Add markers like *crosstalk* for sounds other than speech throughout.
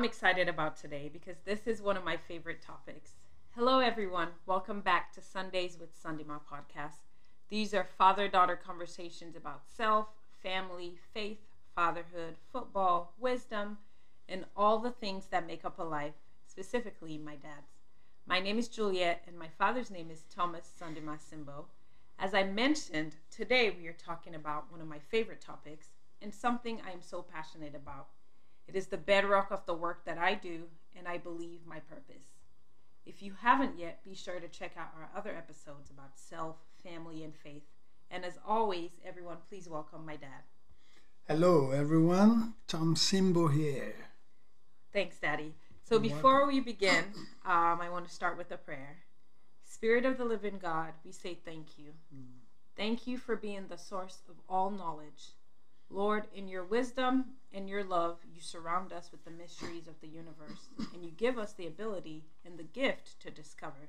I'm excited about today because this is one of my favorite topics. Hello, everyone. Welcome back to Sundays with Sundima podcast. These are father daughter conversations about self, family, faith, fatherhood, football, wisdom, and all the things that make up a life, specifically my dad's. My name is Juliet, and my father's name is Thomas Sundima Simbo. As I mentioned, today we are talking about one of my favorite topics and something I am so passionate about. It is the bedrock of the work that I do, and I believe my purpose. If you haven't yet, be sure to check out our other episodes about self, family, and faith. And as always, everyone, please welcome my dad. Hello, everyone. Tom Simbo here. Thanks, Daddy. So before we begin, um, I want to start with a prayer. Spirit of the living God, we say thank you. Mm. Thank you for being the source of all knowledge. Lord, in your wisdom and your love, you surround us with the mysteries of the universe, and you give us the ability and the gift to discover.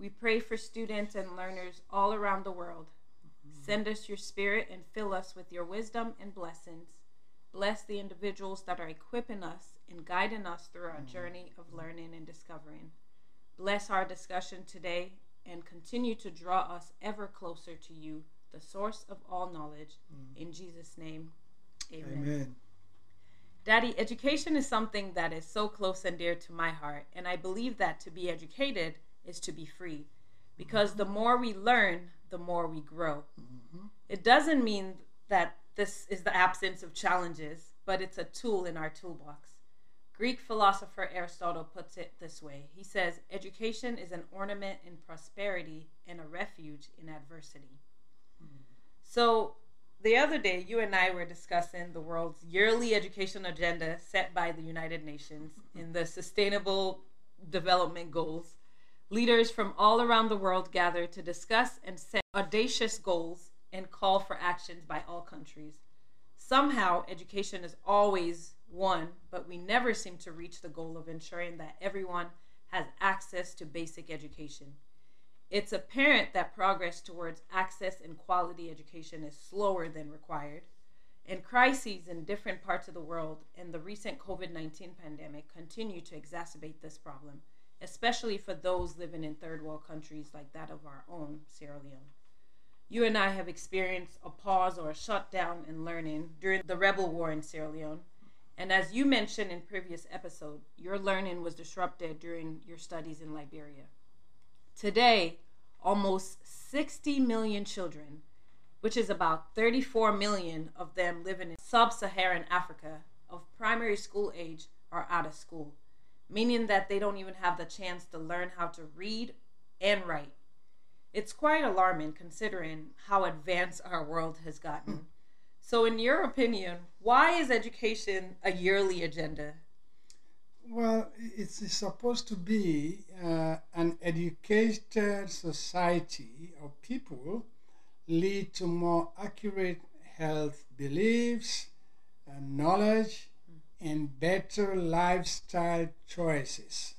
We pray for students and learners all around the world. Mm-hmm. Send us your spirit and fill us with your wisdom and blessings. Bless the individuals that are equipping us and guiding us through our mm-hmm. journey of learning and discovering. Bless our discussion today and continue to draw us ever closer to you the source of all knowledge. Mm. In Jesus' name, amen. amen. Daddy, education is something that is so close and dear to my heart, and I believe that to be educated is to be free. Because mm-hmm. the more we learn, the more we grow. Mm-hmm. It doesn't mean that this is the absence of challenges, but it's a tool in our toolbox. Greek philosopher Aristotle puts it this way He says, Education is an ornament in prosperity and a refuge in adversity. So the other day, you and I were discussing the world's yearly education agenda set by the United Nations in the Sustainable Development Goals. Leaders from all around the world gather to discuss and set audacious goals and call for actions by all countries. Somehow, education is always one, but we never seem to reach the goal of ensuring that everyone has access to basic education. It's apparent that progress towards access and quality education is slower than required, and crises in different parts of the world and the recent COVID 19 pandemic continue to exacerbate this problem, especially for those living in third world countries like that of our own, Sierra Leone. You and I have experienced a pause or a shutdown in learning during the rebel war in Sierra Leone. And as you mentioned in previous episode, your learning was disrupted during your studies in Liberia. Today, almost 60 million children, which is about 34 million of them living in sub Saharan Africa, of primary school age, are out of school, meaning that they don't even have the chance to learn how to read and write. It's quite alarming considering how advanced our world has gotten. So, in your opinion, why is education a yearly agenda? Well, it's supposed to be uh, an educated society of people lead to more accurate health beliefs, knowledge, and better lifestyle choices.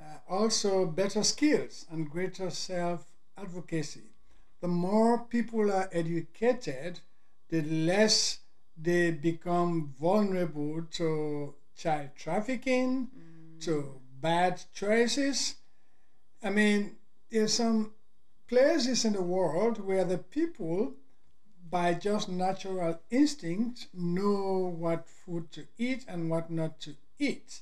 Uh, also, better skills and greater self advocacy. The more people are educated, the less they become vulnerable to child trafficking mm. to bad choices. I mean, there's some places in the world where the people, by just natural instinct, know what food to eat and what not to eat.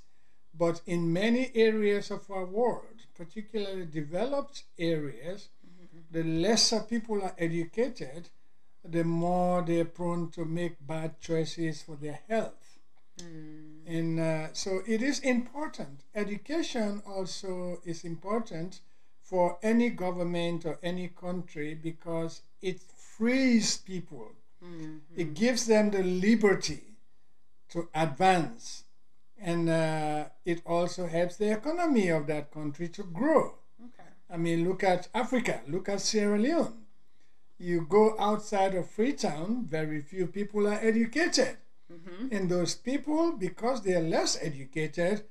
But in many areas of our world, particularly developed areas, mm-hmm. the lesser people are educated, the more they're prone to make bad choices for their health. Mm. And uh, so it is important. Education also is important for any government or any country because it frees people. Mm-hmm. It gives them the liberty to advance. And uh, it also helps the economy of that country to grow. Okay. I mean, look at Africa, look at Sierra Leone. You go outside of Freetown, very few people are educated. Mm-hmm. And those people, because they are less educated,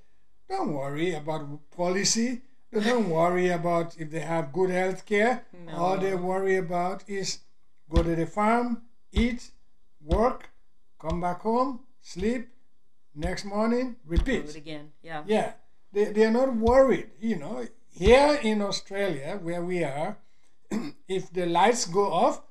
don't worry about policy. They don't *laughs* worry about if they have good health care. No. All they worry about is go to the farm, eat, work, come back home, sleep, Next morning, repeat. Do it again. Yeah. Yeah. They, they are not worried. You know, here in Australia, where we are, *clears throat* if the lights go off,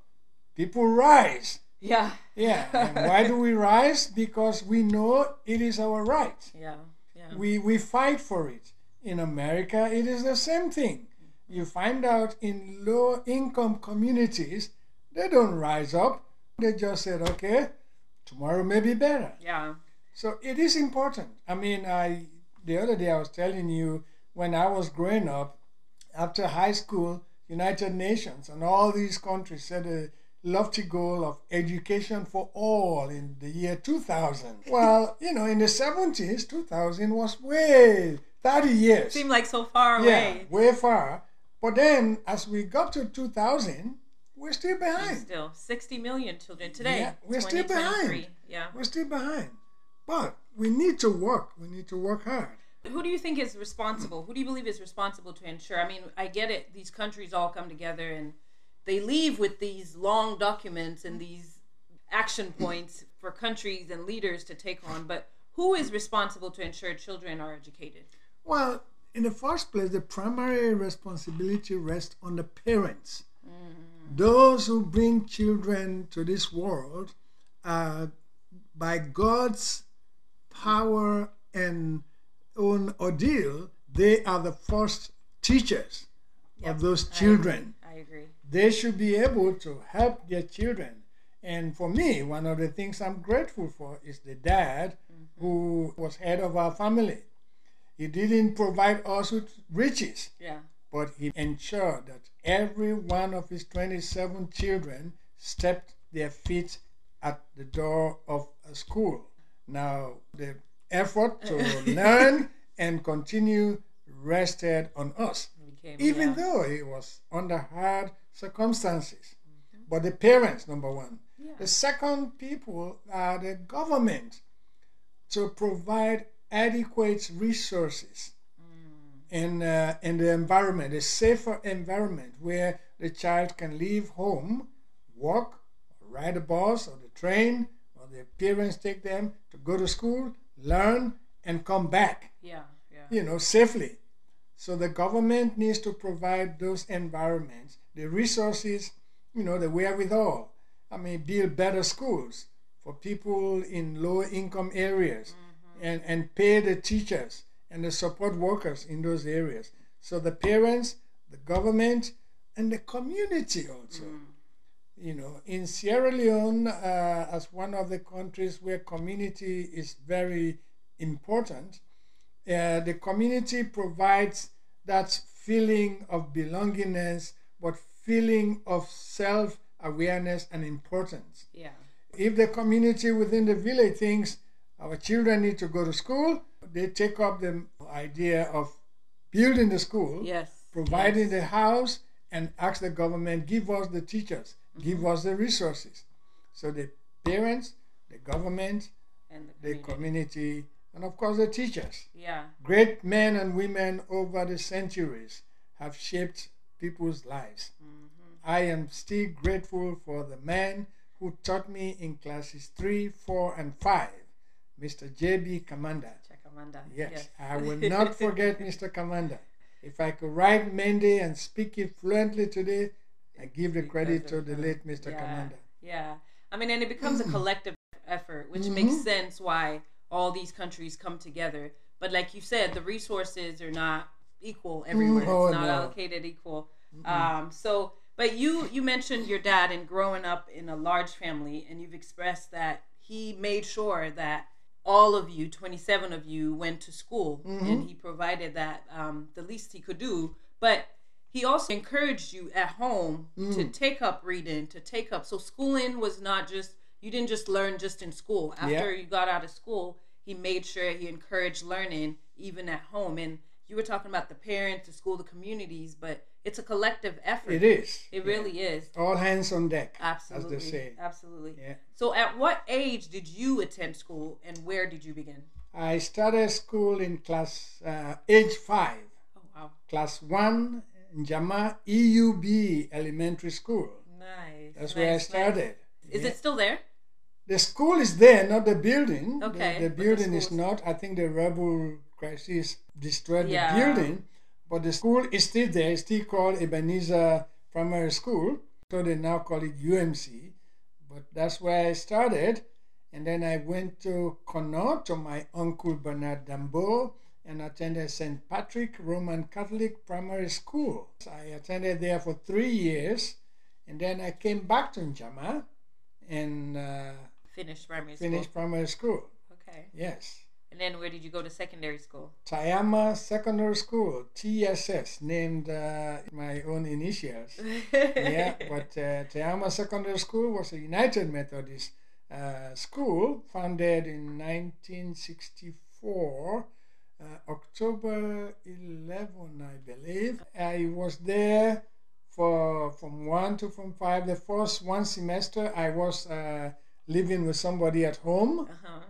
people rise. Yeah. Yeah. and *laughs* why do we rise? Because we know it is our right. Yeah. Yeah. We, we fight for it. In America, it is the same thing. You find out in low income communities, they don't rise up. They just said, okay, tomorrow may be better. Yeah. So it is important. I mean, I the other day I was telling you when I was growing up, after high school, United Nations and all these countries said, a lofty goal of education for all in the year 2000. *laughs* Well, you know, in the 70s, 2000 was way 30 years. It Seemed like so far away. yeah, way far. But then as we got to 2000, we're still behind. Still, 60 million children today. Yeah, we're still behind. Yeah. We're still behind. But we need to work. We need to work hard. Who do you think is responsible? Who do you believe is responsible to ensure? I mean, I get it. These countries all come together and they leave with these long documents and these action points for countries and leaders to take on. But who is responsible to ensure children are educated? Well, in the first place, the primary responsibility rests on the parents. Mm. Those who bring children to this world are, by God's power and own ordeal, they are the first teachers of those children. I agree. They should be able to help their children. And for me, one of the things I'm grateful for is the dad mm-hmm. who was head of our family. He didn't provide us with riches, Yeah. but he ensured that every one of his 27 children stepped their feet at the door of a school. Now, the effort to *laughs* learn and continue rested on us, Became, even yeah. though it was under hard circumstances. But the parents, number one. Yeah. The second people are the government to provide adequate resources in, uh, in the environment, a safer environment where the child can leave home, walk, or ride a bus or the train, or their parents take them to go to school, learn, and come back, Yeah. Yeah. you know, safely. So the government needs to provide those environments, the resources, you know, the wherewithal. I mean, build better schools for people in low income areas and, and pay the teachers and the support workers in those areas. So the parents, the government, and the community also. You know, in Sierra Leone, uh, as one of the countries where community is very important, uh, the community provides that feeling of belongingness, but feeling of self awareness and importance. Yeah. If the community within the village thinks our children need to go to school, they take up the idea of building the school, Yes. providing the house, and ask the government, give us the teachers, give us the resources. So the parents, the government, And the the community. And of course the teachers. Yeah. Great men and women over the centuries have shaped people's lives. I am still grateful for the man who taught me in classes 3, 4, and 5, Mr. J.B. Kamanda. Chakamanda. Yes, I will not forget *laughs* Mr. Kamanda. If I could write Mende and speak it fluently today, I give the credit to the late Mr. yeah. Kamanda. Yeah. I mean, and it becomes a *clears throat* collective effort, which Mm-hmm. makes sense why all these countries come together. But like you said, the resources are not equal everywhere. Mm, oh, it's not no. allocated equal. Um, so, but you you mentioned your dad and growing up in a large family, and you've expressed that he made sure that all of you, 27 of you, went to school, Mm-hmm. and he provided that um, the least he could do. But he also encouraged you at home to Mm. take up reading, to take up. So schooling was not just you didn't just learn just in school. After you got out of school, he made sure he encouraged learning even at home. And you were talking about the parents, the school, the communities, but it's a collective effort. It is. It really is. All hands on deck, Absolutely. as they say. Absolutely. Yeah. So at what age did you attend school and where did you begin? I started school in class uh, age five, Oh wow. class one in Jama EUB Elementary School. Nice. That's nice, where I nice. Is Yeah. it still there? The school is there, not the building. Okay, The, the but the building is not. I think the rebel crisis destroyed Yeah. the building, but the school is still there. It's still called Ebenezer Primary School. So they now call it UMC. But that's where I started. And then I went to Connaught to my uncle Bernard Dambo and attended St. Patrick Roman Catholic Primary School. I attended there for three years. And then I came back to Njama and uh, Finished primary school. finished primary school. Okay. Yes. And then where did you go to secondary school? Tayama Secondary School, TSS, named uh, my own initials. *laughs* yeah, but uh, Tayama Secondary School was a United Methodist uh, school founded in 1964, uh, October 11, I believe. I was there for from one to from five. The first one semester, I was uh, living with somebody at home. Uh-huh.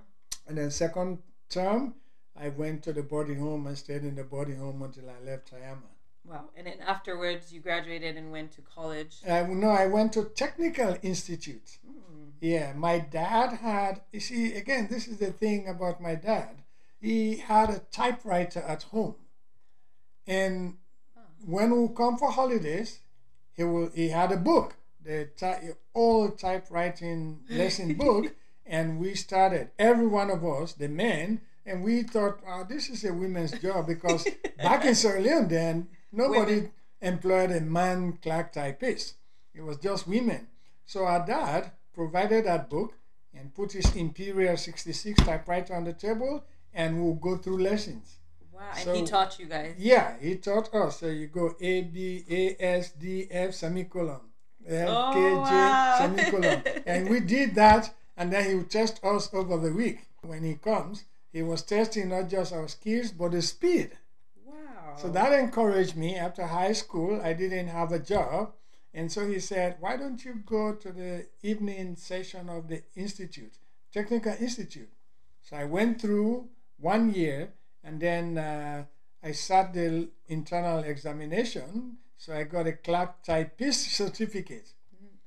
And then second term, I went to the boarding home and stayed in the boarding home until I left Tayama. Wow. And then afterwards you graduated and went to college. Uh, no, I went to Technical Institute. Hmm. Yeah, my dad had, you see, again, this is the thing about my dad. He had a typewriter at home. And when we come for holidays, he will he had a book, the ty- old typewriting lesson *laughs* book, and we started, every one of us, the men, and we thought, oh, this is a women's job because *laughs* back in Sierra Leone then, nobody Women. employed a man clerk typist. It was just women. So our dad provided that book and put his Imperial 66 typewriter on the table and we'll go through lessons. Wow. And So- he taught you guys. Yeah, he taught us. So you go A, B, A, S, D, F, semicolon. L, Oh, K, J, oh, wow. *laughs* semicolon. and we did that and then he would test us over the week. When he comes, he was testing not just our skills but the speed. Wow. So that encouraged me. After high school, I didn't have a job. And so he said, Why don't you go to the evening session of the Institute, Technical Institute? So I went through one year and then uh, I sat the internal examination. So I got a clerk typist *laughs* certificate.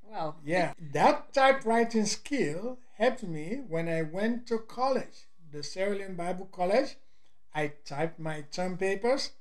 Wow. Yeah, that typewriting skill helped me when I went to college, the Sierra Leone Bible College. I typed my term papers,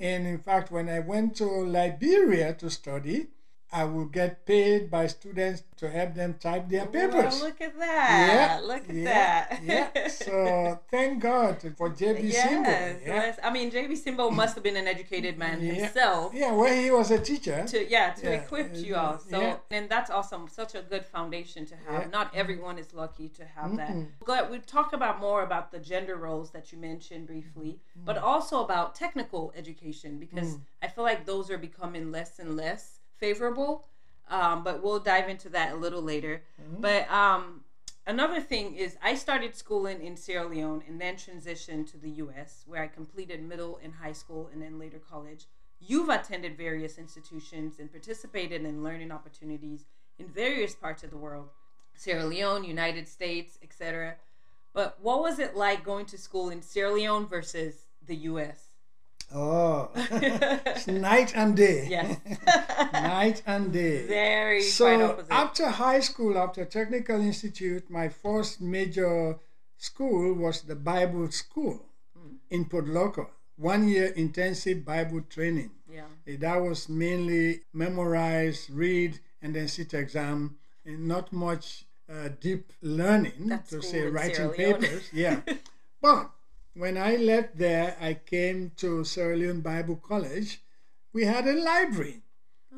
and in fact, when I went to Liberia to study, I will get paid by students to help them type their papers. Wow, look at that. Yeah, Look at yeah, that. yeah. So *laughs* thank God for JB yes, Simbo. Yeah. yes. I mean, JB Simbo must have been an educated man Yeah. himself. yeah, well, he was a teacher. To yeah, to Yeah, equip uh, you all. So and that's awesome. Such a good foundation to have. Not everyone is lucky to have that. Mhm. But we talk about more about the gender roles that you mentioned briefly, Mm. but also about technical education because I feel like those are becoming less and less favorable. Um, but we'll dive into that a little later. Mm-hmm. But um, another thing is, I started schooling in Sierra Leone and then transitioned to the U.S., where I completed middle and high school and then later college. You've attended various institutions and participated in learning opportunities in various parts of the world Sierra Leone, United States, etc. But what was it like going to school in Sierra Leone versus the U.S.? Oh, *laughs* it's night and day. Yes. *laughs* night and day. Very so after high school, after technical institute, my first major school was the Bible school Hmm. in Port Loko. One year intensive Bible training. yeah. Eh, That was mainly memorize, read, and then sit exam, and not much uh, deep learning That's to say writing papers. *laughs* Yeah, but when I left there, I came to Sierra Leone Bible College. We had a library.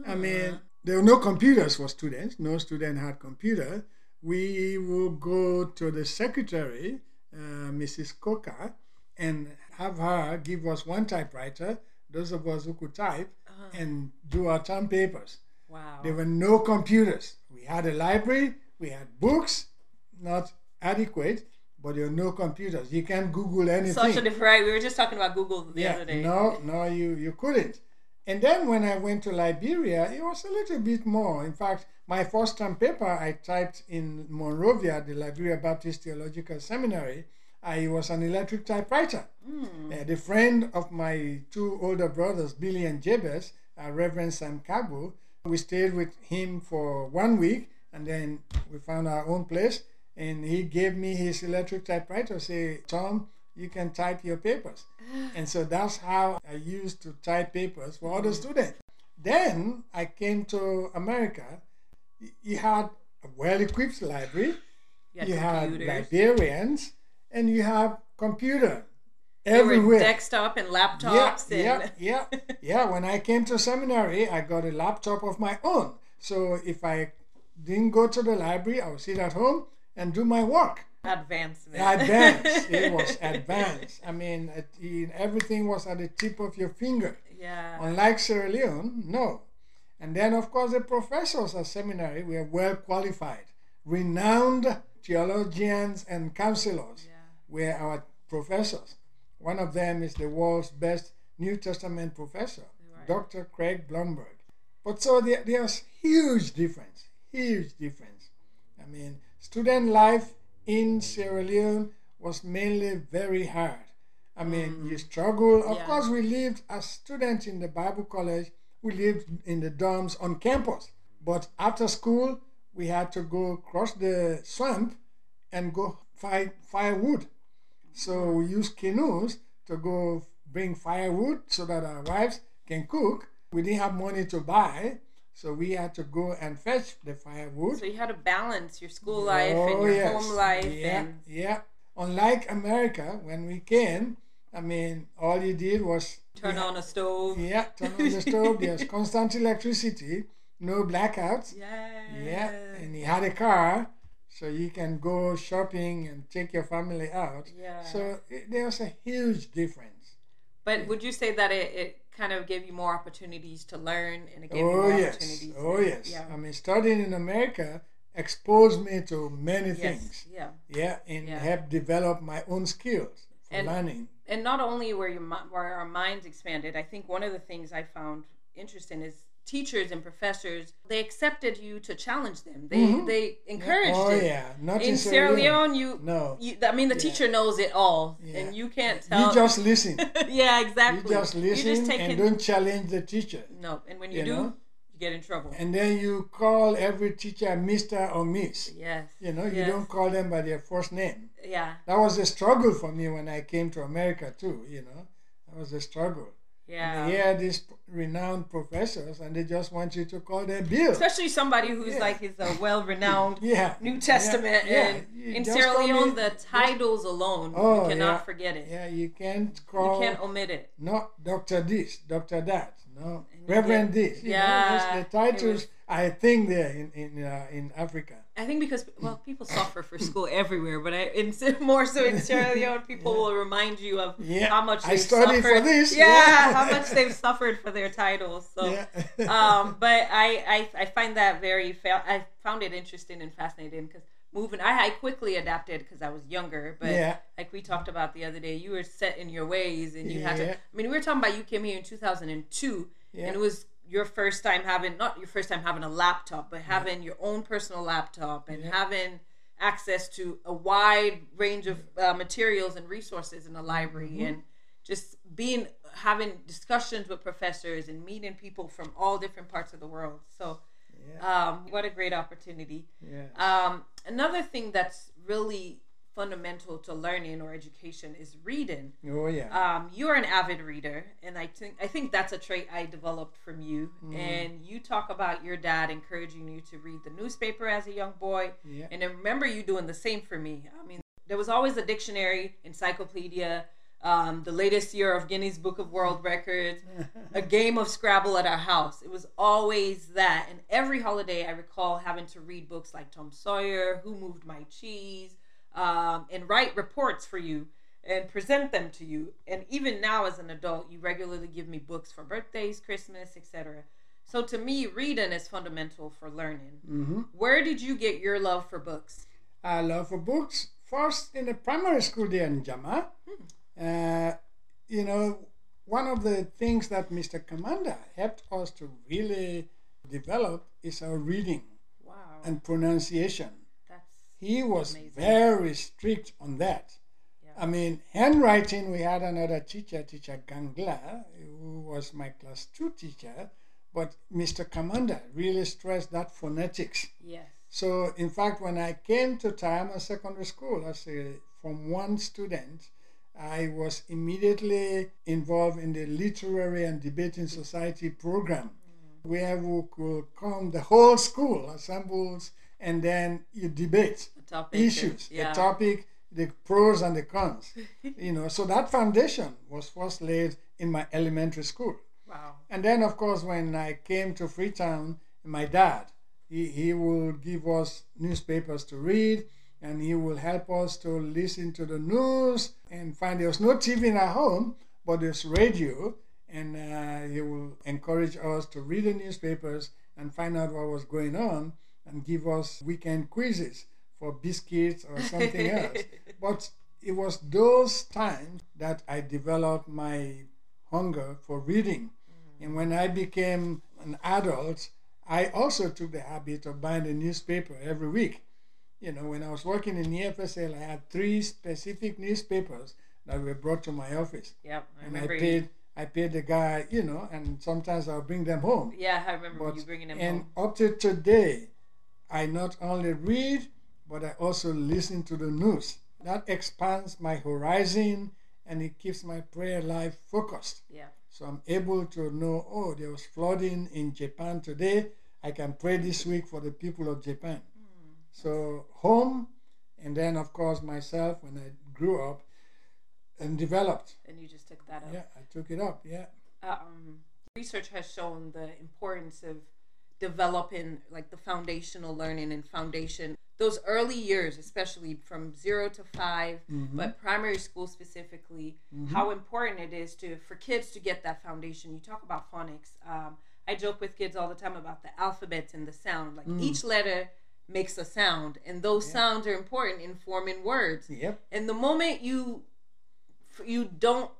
I mean, there were no computers for students. No student had computer. We would go to the secretary, uh, Mrs. Coca, and have her give us one typewriter. Those of us who could type and do our term papers. Wow. There were no computers. We had a library. We had books, not adequate, but there were no computers. You can't Google anything. Such a different. We were just talking about Google the other day. No, no, you, you couldn't. And then when I went to Liberia, it was a little bit more. In fact, my first term paper I typed in Monrovia, the Liberia Baptist Theological Seminary. I was an electric typewriter. Uh, the friend of my two older brothers, Billy and Jabez, uh, Reverend Sam Kabu, we stayed with him for one week and then we found our own place and he gave me his electric typewriter. Say, Tom, you can type your papers. *sighs* and so that's how I used to type papers for other mm-hmm. students. Then I came to America. You had a well-equipped library. You had You had librarians, and you have computer everywhere. desktop and Yeah, laptops yeah, and yeah, *laughs* yeah. When I came to seminary, I got a laptop of my own. So if I didn't go to the library, I would sit at home and do my work. advancement. Advanced. *laughs* it was advanced. I mean, it, it- everything was at the tip of your finger. yeah. Unlike Sierra Leone, no. And then, of course, the professors at seminary were well qualified, renowned theologians and counselors Yeah. were our professors. One of them is the world's best New Testament professor, Right. Dr. Craig Blomberg. But so there, there's huge difference, huge difference. I mean, student life in Sierra Leone was mainly very hard. I mean, mm. you struggle. Of Yeah. course, we lived as students in the Bible college. We lived in the dorms on campus. But after school, we had to go cross the swamp and go find firewood. So we used canoes to go bring firewood so that our wives can cook. We didn't have money to buy, so we had to go and fetch the firewood. So you had to balance your school life and oh, your Oh, yes. home life Yeah, and yeah. Unlike America, when we came, I mean, all you did was turn on a stove. yeah, turn on the stove. There's *laughs* constant electricity, no blackouts. Yeah. Yeah, and he had a car, so you can go shopping and take your family out. Yeah. So eh, it, there's a huge difference. But would you say that it, it kind of gave you more opportunities to learn and it gave you Oh more yes, opportunities? oh yes. Yeah. I mean, studying in America exposed me to many Yes. things. Yeah. Yeah, and Yeah. helped develop my own skills for And- learning. and not only were your were our minds expanded, I think one of the things I found interesting is teachers and professors they accepted you to challenge them. They Mhm. they encouraged oh it. yeah, not In Sierra Leone, you, No, you I mean the teacher knows it all, Yeah. and you can't tell. you just listen. *laughs* yeah, exactly. You just listen you just take and it. don't challenge the teacher. No, and when you, you do, know? you get in trouble. And then you call every teacher Mister or Miss. yes. You know, you Yes. don't call them by their first name. Yeah. That was a struggle for me when I came to America too. You know, that was a struggle. Yeah. Yeah, these renowned professors, and they just want you to call them Bill. Especially somebody who's Yeah. like is a well-renowned *laughs* Yeah. New Testament, Yeah, and You in Sierra Leone, the titles alone, Oh, you cannot forget it. Yeah, you can't call. You can't omit it. not Doctor this, Doctor that, no Reverend get- this. Yeah, know, the titles was- I think there in in uh, in Africa. I think because well, people *coughs* suffer for school everywhere, but I, in *laughs* more so in Sierra Leone, people will remind you of Yeah, how much I they've studied for suffered. this, Yeah, yeah. how much they've suffered for their titles. So. yeah. *laughs* um, but I, I, I find that very fa- I found it interesting and fascinating because moving I, I quickly adapted because I was younger but Yeah. like we talked about the other day you were set in your ways and you had to I mean we were talking about you came here in 2002 Yeah. and it was your first time having not your first time having a laptop but having your own personal laptop and having access to a wide range of uh, materials and resources in the library Mm-hmm. and just being having discussions with professors and meeting people from all different parts of the world so yeah. um, what a great opportunity yeah. um, another thing that's really fundamental to learning or education is reading Oh yeah. um, you're an avid reader, and I think I think that's a trait I developed from you. Mm. And you talk about your dad encouraging you to read the newspaper as a young boy, yeah. and I remember you doing the same for me. I mean, there was always a dictionary, encyclopedia, um, the latest year of Guinness Book of World Records, *laughs* a game of Scrabble at our house. It was always that. And every holiday, I recall having to read books like Tom Sawyer, Who Moved My Cheese, um, and write reports for you and present them to you. And even now, as an adult, you regularly give me books for birthdays, Christmas, etc. So to me, reading is fundamental for learning. hmm Where did you get your love for books? I love for books. First in the primary school there in Jama, uh, you know, one of the things that Mr. Kamanda helped us to really develop is our reading Wow, and pronunciation. He was Amazing. very strict on that. Yeah. I mean, handwriting, we had another teacher, teacher Gangla, who was my class two teacher, but Mr. Kamanda really stressed that phonetics. yes, So, in fact, when I came to Tayama Secondary School as a Form 1 student, I was immediately involved in the Literary and Debating Society program, mm. where we could come, the whole school assembles, and then you debate issues, yeah. the topic, the pros and the cons. you know, so that foundation was first laid in my elementary school. Wow. And then, of course, when I came to Freetown, my dad, he, he will give us newspapers to read and he will help us to listen to the news and find there's no TV in our home, but there's radio, and uh, he will encourage us to read the newspapers and find out what was going on and give us weekend quizzes for biscuits or something else. *laughs* But it was those times that I developed my hunger for reading. Mm. And when I became an adult, I also took the habit of buying a newspaper every week you know, when I was working in the FSL, I had three specific newspapers that were brought to my office. Yep, I and I paid. You. I paid the guy, you know, and sometimes I'll bring them home. Yeah, I remember but, you bringing them and home. And up to today, I not only read, but I also listen to the news. That expands my horizon and it keeps my prayer life focused. Yeah. So I'm able to know, oh, there was flooding in Japan today. I can pray this week for the people of Japan. So home, and then of course myself when I grew up and developed. And you just took that up. Yeah, I took it up. Yeah. Um, research has shown the importance of developing like the foundational learning and foundation. Those early years especially from zero to 5 mm-hmm. but primary school specifically mm-hmm. how important it is to for kids to get that foundation. You talk about phonics. Um, i joke with kids all the time about the alphabet and the sound. Like mm. each letter makes a sound and those sounds are important in forming words. Yep. And the moment you you don't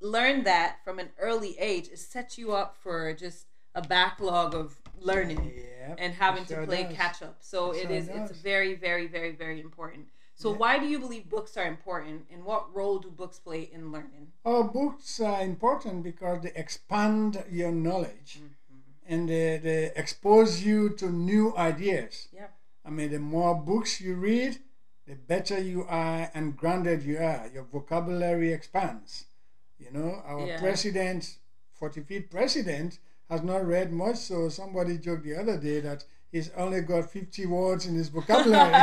learn that from an early age it sets you up for just a backlog of learning yep. and having sure to play does. catch up so it, it is does. it's very very very very important so yeah. why do you believe books are important and what role do books play in learning oh books are important because they expand your knowledge mm-hmm. and they, they expose you to new ideas Yeah. I mean, the more books you read, the better you are and grounded you are. Your vocabulary expands. You know, our yeah. president, 45th president, has not read much. So somebody joked the other day that he's only got 50 words in his vocabulary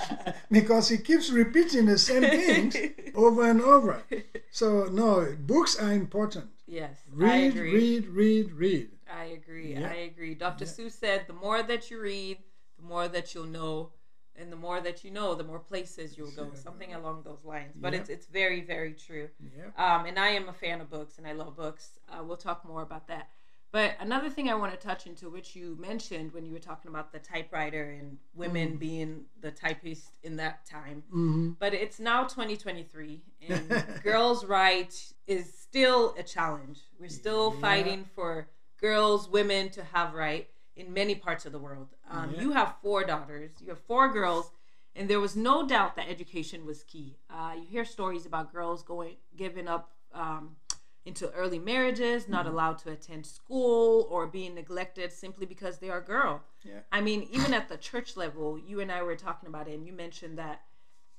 *laughs* because he keeps repeating the same things over and over. So, no, books are important. Yes. Read, read, read, read. I agree. Yeah. I agree. Dr. Yeah. Seuss said the more that you read, the more that you'll know and the more that you know the more places you'll go something along those lines but it's it's very very true um, and i am a fan of books and i love books uh, we'll talk more about that but another thing i want to touch into which you mentioned when you were talking about the typewriter and women mm. being the typist in that time mm-hmm. but it's now 2023 *laughs* and girls' rights is still a challenge we're still yeah. fighting for girls women to have right in many parts of the world. Um, yeah. You have four daughters, you have four girls, and there was no doubt that education was key. Uh, you hear stories about girls going giving up um, into early marriages, not mm-hmm. allowed to attend school, or being neglected simply because they are a girl. Yeah. I mean, even at the church level, you and I were talking about it, and you mentioned that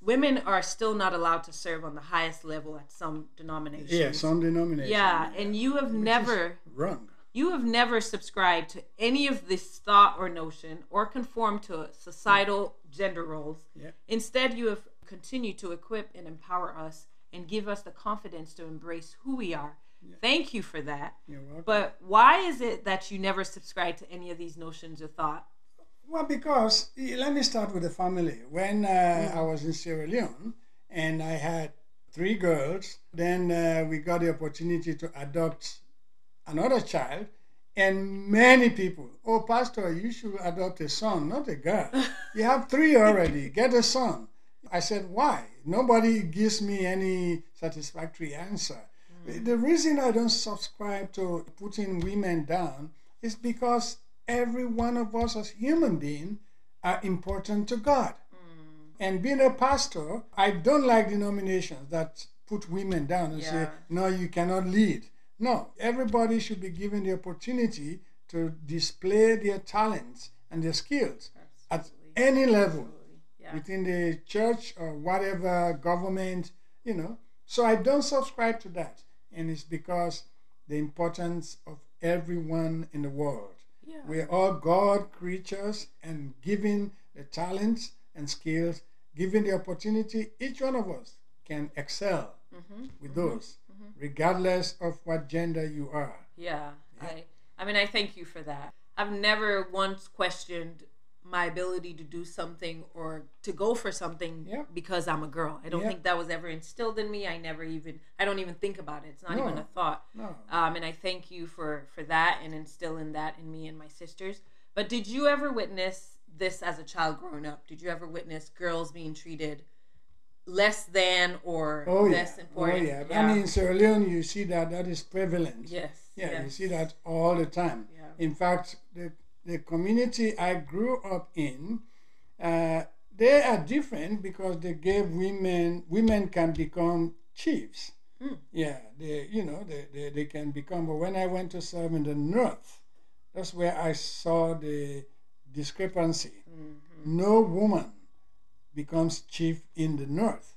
women are still not allowed to serve on the highest level at some denominations. Yeah, some denominations. Yeah, and you have Which never wrong. You have never subscribed to any of this thought or notion or conformed to societal gender roles. Yeah. Instead, you have continued to equip and empower us and give us the confidence to embrace who we are. Yeah. Thank you for that. You're welcome. But why is it that you never subscribe to any of these notions or thought? Well, because let me start with the family. When uh, mm-hmm. I was in Sierra Leone and I had three girls, then uh, we got the opportunity to adopt another child, and many people, oh, Pastor, you should adopt a son, not a girl. *laughs* You have three already, get a son. I said, why? Nobody gives me any satisfactory answer. Mm. The reason I don't subscribe to putting women down is because every one of us as human beings are important to God. Mm. And being a pastor, I don't like denominations that put women down and yeah. say, no, you cannot lead. No, everybody should be given the opportunity to display their talents and their skills at any level, yeah. within the church or whatever government, you know. So I don't subscribe to that. And it's because the importance of everyone in the world. Yeah. We're all God creatures and given the talents and skills, given the opportunity, each one of us can excel mm-hmm. with mm-hmm. those, mm-hmm. regardless of what gender you are. Yeah, yeah, I, I mean, I thank you for that. I've never once questioned my ability to do something or to go for something yep. because I'm a girl. I don't yep. think that was ever instilled in me. I never even I don't even think about it. It's not no. even a thought. No. Um, and I thank you for for that and instilling that in me and my sisters. But did you ever witness this as a child growing up? Did you ever witness girls being treated less than or oh, less yeah. important? Oh yeah. yeah. I mean, Sierra Leone, you see that that is prevalent. Yes. Yeah, yes. you see that all the time. Yeah. In fact, the the community I grew up in, uh, they are different because they gave women women can become chiefs. Mm. Yeah, they you know they, they, they can become. But when I went to serve in the north, that's where I saw the discrepancy. Mm-hmm. No woman becomes chief in the north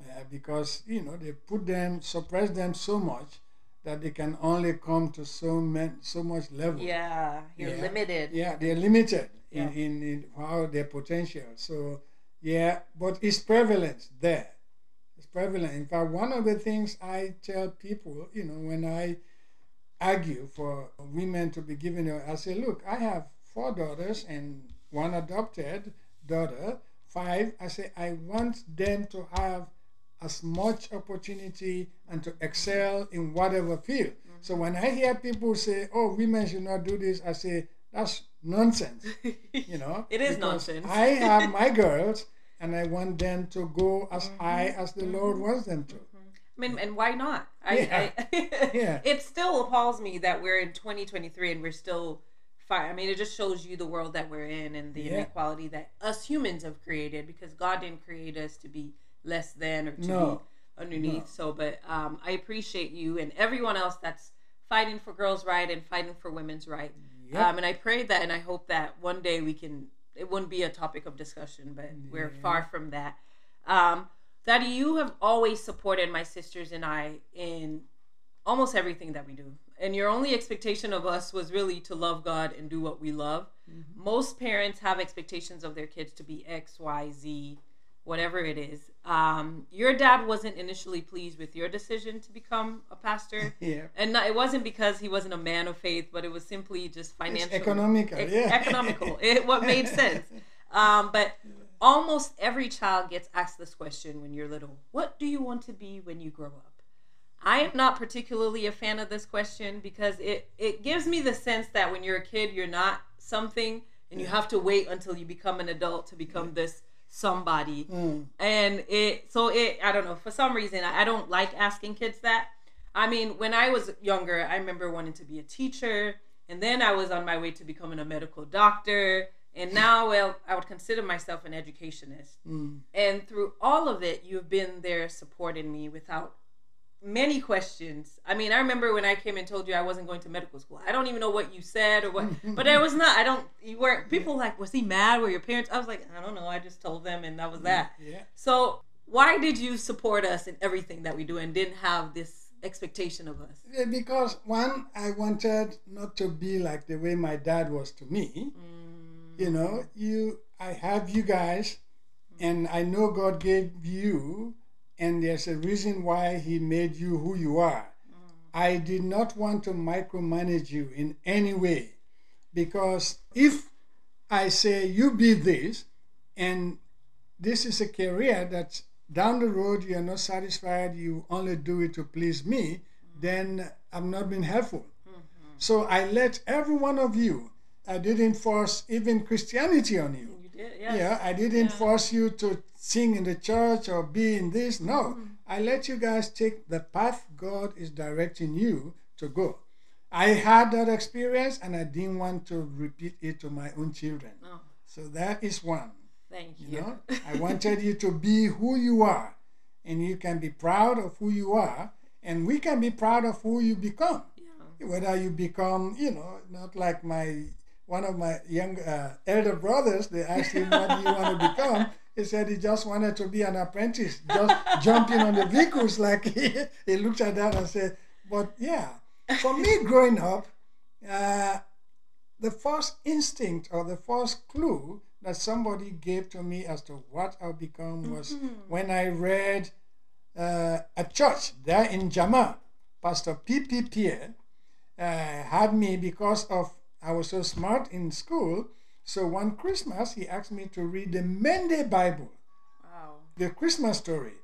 uh, because you know they put them suppress them so much that they can only come to so many, so much level. Yeah, you're yeah. limited. Yeah, they're limited yeah. in, in, in how their potential. So yeah, but it's prevalent there. It's prevalent. In fact, one of the things I tell people, you know, when I argue for women to be given, I say, look, I have four daughters and one adopted daughter, five. I say I want them to have as much opportunity and to excel in whatever field. Mm-hmm. So when I hear people say, "Oh, women should not do this," I say that's nonsense. *laughs* you know, it is nonsense. I have *laughs* my girls, and I want them to go as mm-hmm. high as the Lord mm-hmm. wants them to. Mm-hmm. I mean, and why not? I, yeah. I, *laughs* yeah. It still appalls me that we're in 2023 and we're still fine. I mean, it just shows you the world that we're in and the yeah. inequality that us humans have created because God didn't create us to be less than or to no. be underneath. No. So, but um, I appreciate you and everyone else that's fighting for girls' right and fighting for women's right. Yep. Um, and I pray that and I hope that one day we can. It wouldn't be a topic of discussion, but yeah. we're far from that. Um, Daddy, you have always supported my sisters and I in almost everything that we do. And your only expectation of us was really to love God and do what we love. Mm-hmm. Most parents have expectations of their kids to be X, Y, Z, whatever it is. Um, your dad wasn't initially pleased with your decision to become a pastor. *laughs* yeah. And it wasn't because he wasn't a man of faith, but it was simply just financial. It's economical. E- yeah. Economical. *laughs* it, what made sense. Um, but almost every child gets asked this question when you're little What do you want to be when you grow up? I am not particularly a fan of this question because it, it gives me the sense that when you're a kid, you're not something and you have to wait until you become an adult to become this somebody. Mm. And it, so it, I don't know, for some reason, I, I don't like asking kids that. I mean, when I was younger, I remember wanting to be a teacher, and then I was on my way to becoming a medical doctor. And *laughs* now, well, I would consider myself an educationist. Mm. And through all of it, you've been there supporting me without many questions. I mean, I remember when I came and told you I wasn't going to medical school. I don't even know what you said or what, *laughs* but I was not. I don't. You weren't. People like, was he mad? Were your parents? I was like, I don't know. I just told them, and that was that. Yeah. So why did you support us in everything that we do and didn't have this expectation of us? Because one, I wanted not to be like the way my dad was to me. Mm. You know, you. I have you guys, and I know God gave you and there's a reason why he made you who you are. Mm. I did not want to micromanage you in any way because if I say you be this and this is a career that down the road you are not satisfied, you only do it to please me, mm. then I'm not being helpful. Mm-hmm. So I let every one of you, I didn't force even Christianity on you. You did, yes. Yeah, I didn't yeah. force you to sing in the church or be in this. No, mm-hmm. I let you guys take the path God is directing you to go. I had that experience and I didn't want to repeat it to my own children. Oh. So that is one. Thank you. you know, I *laughs* wanted you to be who you are and you can be proud of who you are and we can be proud of who you become. Yeah. Whether you become, you know, not like my one of my young uh, elder brothers, they asked him, What do you want to become? *laughs* He said he just wanted to be an apprentice, just *laughs* jumping on the vehicles. Like he, *laughs* he looked at that and said, But yeah, for me *laughs* growing up, uh, the first instinct or the first clue that somebody gave to me as to what I'll become was mm-hmm. when I read uh, at church there in Jama. Pastor P.P. Pierre uh, had me because of I was so smart in school. So one Christmas, he asked me to read the Mende Bible, wow. the Christmas story.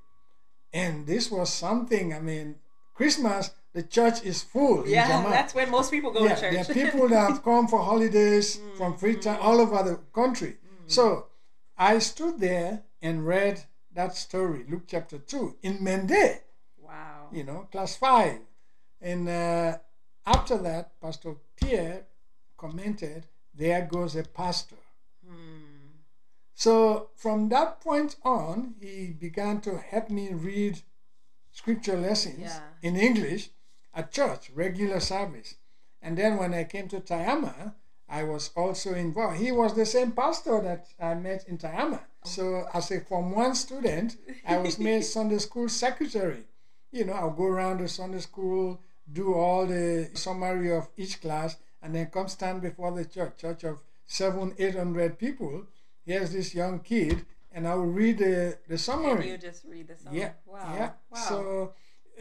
And this was something, I mean, Christmas, the church is full. Yeah, *laughs* that's when most people go yeah, to church. There are people that have *laughs* come for holidays mm, from free time all over the country. Mm. So I stood there and read that story, Luke chapter 2, in Mende. Wow. You know, class 5. And uh, after that, Pastor Pierre commented, There goes a pastor. Hmm. So from that point on, he began to help me read scripture lessons yeah. in English at church, regular service. And then when I came to Tayama, I was also involved. He was the same pastor that I met in Tayama. So as a Form 1 student, I was *laughs* made Sunday school secretary. You know, I'll go around the Sunday school, do all the summary of each class, and then come stand before the church, church of seven, eight hundred people. Here's this young kid, and I will read the, the summary. And you just read the summary. Yeah. Wow. Yeah. Wow. So,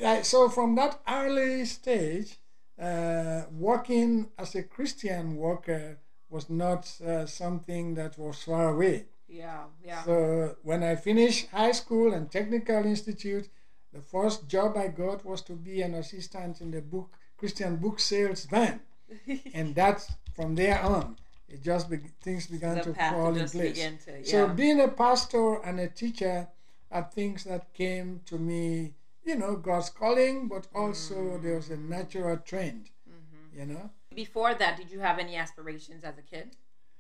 uh, so from that early stage, uh, working as a Christian worker was not uh, something that was far away. Yeah, yeah. So when I finished high school and technical institute, the first job I got was to be an assistant in the book Christian book sales van, *laughs* and that's from there on. It just be, things began the to fall in place. To, yeah. So being a pastor and a teacher are things that came to me. You know, God's calling, but also mm. there was a natural trend. Mm-hmm. You know. Before that, did you have any aspirations as a kid?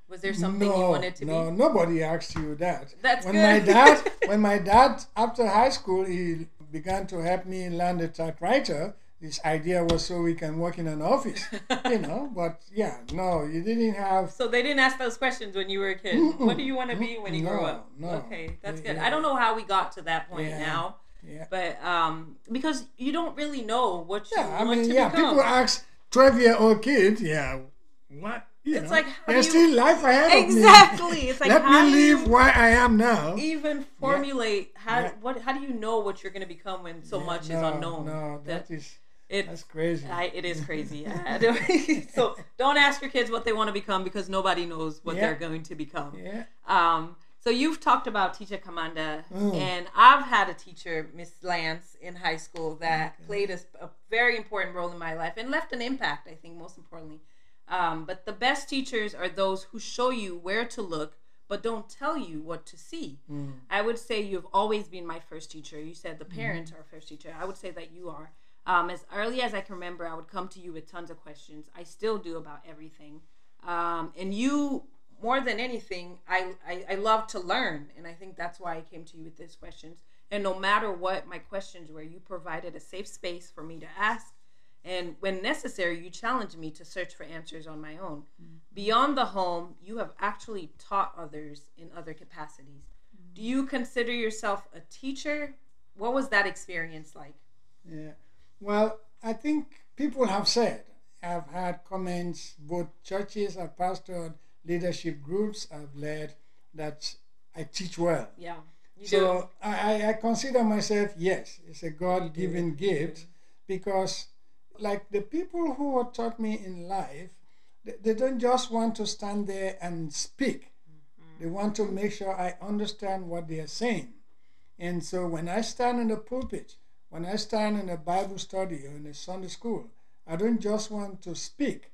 Was there something no, you wanted to no, be? No, nobody asked you that. That's when good. my dad, *laughs* when my dad after high school, he began to help me learn the typewriter. This idea was so we can work in an office, *laughs* you know. But yeah, no, you didn't have. So they didn't ask those questions when you were a kid. Mm-mm. What do you want to be when you no, grow up? No. Okay, that's good. Yeah. I don't know how we got to that point yeah. now. Yeah. But um, because you don't really know what you yeah, want I mean, to yeah, become. people ask twelve year old kids, yeah, what you it's know, like there's you, still life ahead exactly. of me. Exactly. It's like let me live where I am now. Even formulate yeah. how yeah. what how do you know what you're going to become when so much no, is unknown? No, that, that is it, that's crazy. I, it is crazy. *laughs* *laughs* so don't ask your kids what they want to become because nobody knows what they're going to become. Yeah. Um. So you've talked about teacher Kamanda, mm. and I've had a teacher, Miss Lance, in high school that okay. played a, a very important role in my life and left an impact. I think most importantly. Um, but the best teachers are those who show you where to look, but don't tell you what to see. Mm. I would say you've always been my first teacher. You said the parents mm. are first teacher. I would say that you are. Um, as early as I can remember, I would come to you with tons of questions. I still do about everything. Um, and you, more than anything, I, I, I love to learn. And I think that's why I came to you with these questions. And no matter what my questions were, you provided a safe space for me to ask and when necessary, you challenged me to search for answers on my own. Mm-hmm. Beyond the home, you have actually taught others in other capacities. Mm-hmm. Do you consider yourself a teacher? What was that experience like? Yeah. Well, I think people have said, I've had comments, both churches, I've pastored leadership groups, I've led, that I teach well. Yeah. so I, I consider myself, yes, it's a God given gift because like the people who have taught me in life, they, they don't just want to stand there and speak. Mm-hmm. They want to make sure I understand what they are saying. And so when I stand in the pulpit, when I stand in a Bible study or in a Sunday school, I don't just want to speak.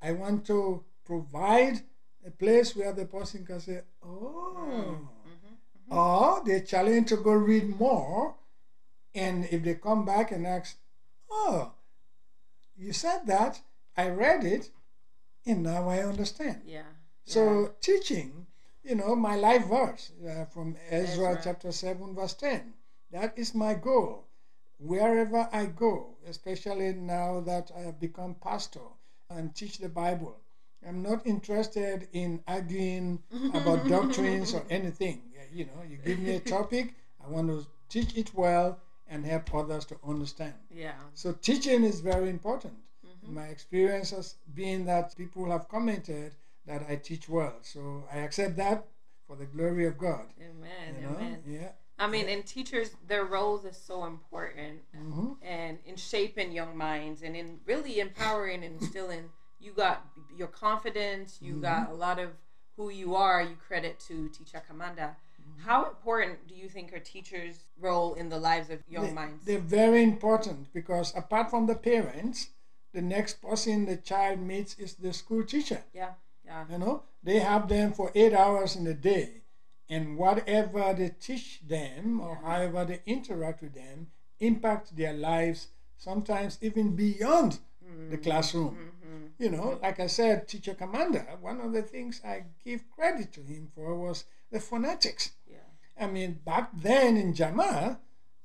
I want to provide a place where the person can say, oh, mm-hmm. Mm-hmm. or they challenge to go read more. And if they come back and ask, oh, you said that, I read it, and now I understand. Yeah. So yeah. teaching, you know, my life verse uh, from Ezra, Ezra chapter 7, verse 10. That is my goal. Wherever I go, especially now that I have become pastor and teach the Bible, I'm not interested in arguing *laughs* about doctrines or anything. You know, you give me a topic, I want to teach it well and help others to understand. Yeah. So teaching is very important. Mm-hmm. My experience has been that people have commented that I teach well. So I accept that for the glory of God. Amen. You know? Amen. Yeah. I mean, and teachers, their roles is so important, Mm-hmm. and in shaping young minds, and in really empowering and instilling. You got your confidence. You Mm-hmm. got a lot of who you are. You credit to Teacher Kamanda. Mm-hmm. How important do you think are teachers' role in the lives of young They- minds? They're very important because apart from the parents, the next person the child meets is the school teacher. yeah, yeah, You know, they have them for eight hours in a day, and whatever they teach them or however they interact with them impact their lives. Sometimes even beyond the classroom. You know, like I said, Teacher Kamanda. One of the things I give credit to him for was the phonetics. yeah. I mean, back then in Jama,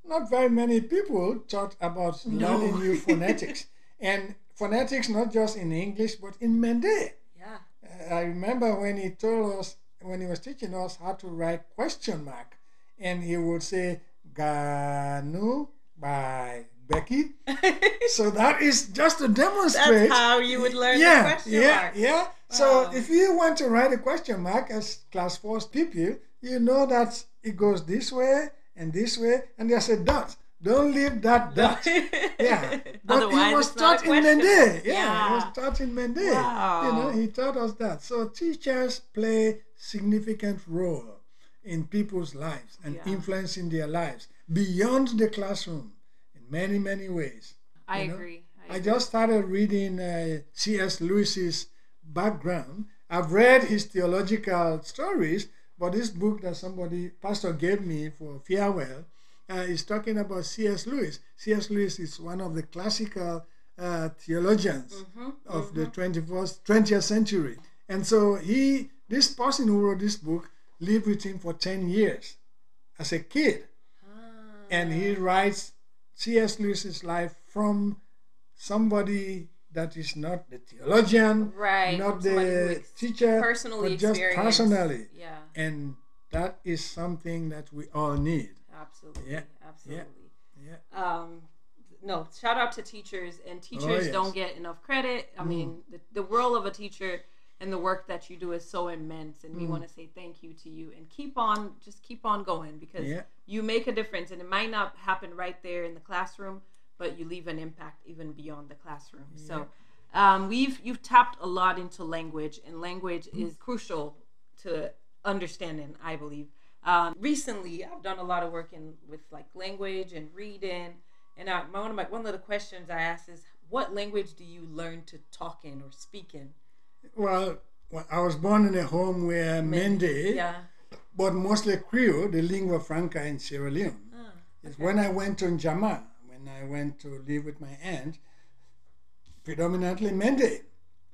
not very many people taught about learning new *laughs* phonetics. And phonetics not just in English, but in Mende. Yeah. Uh, I remember when he told us, when he was teaching us how to write question mark, and he would say, Ganu by Becky. *laughs* so that is just to demonstrate. That's how you would learn yeah, the question yeah, mark. yeah. So if you want to write a question mark as class four people, you know that it goes this way and this way, and there's a dot. Don't leave that *laughs* dot. Yeah. But Otherwise, he was taught in Mende. Yeah, Yeah. he was taught in Mende. Wow. You know, he taught us that. So teachers play significant role in people's lives and Yeah. influencing their lives beyond the classroom in many, many ways. I you know? agree. I just started reading uh, C.S. Lewis's background. I've read his theological stories, but this book that somebody, pastor, gave me for farewell uh, is talking about C.S. Lewis. C.S. Lewis is one of the classical uh, theologians Mm-hmm, of the 21st, 20th century. And so he, this person who wrote this book, lived with him for 10 years as a kid Ah. and he writes C.S. Lewis's life from somebody that is not the theologian, Right, not the teacher, personally but just experienced. personally. Yeah, And that is something that we all need. absolutely. Yeah, Absolutely. Yeah. Um, no, shout out to teachers and teachers Oh, yes. Mm. don't get enough credit. I mean, the, the role of a teacher and the work that you do is so immense, and we Mm. want to say thank you to you and keep on, just keep on going because Yeah. you make a difference, and it might not happen right there in the classroom, but you leave an impact even beyond the classroom. So. Um, we've you've tapped a lot into language, and language is crucial to understanding. I believe. Um, recently, I've done a lot of work in with like language and reading, and I, one of my one of the questions I ask is, what language do you learn to talk in or speak in? Well, I was born in a home where Mende, Yeah. but mostly Creole, the lingua franca in Sierra Leone. Ah, It's when I went to Njama, when I went to live with my aunt, predominantly Mende.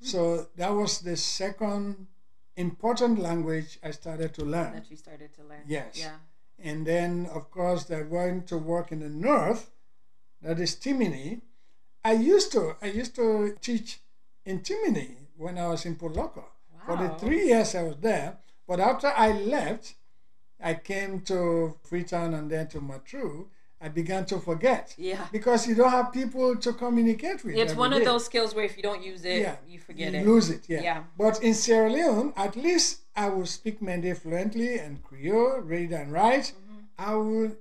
So that was the second important language I started to learn. that you started to learn. Yes. Yeah. And then, of course, I went to work in the north, that is Timini. I used to, I used to teach in Timini when I was in Port Loko. For the three years I was there. But after I left, I came to Freetown and then to Matru. I began to forget Yeah. because you don't have people to communicate with. It's one of those skills where if you don't use it, Yeah. you forget it. you it. lose it. Yeah. Yeah. But in Sierra Leone, at least I will speak Mende fluently and Creole, read and write. Mm-hmm. I will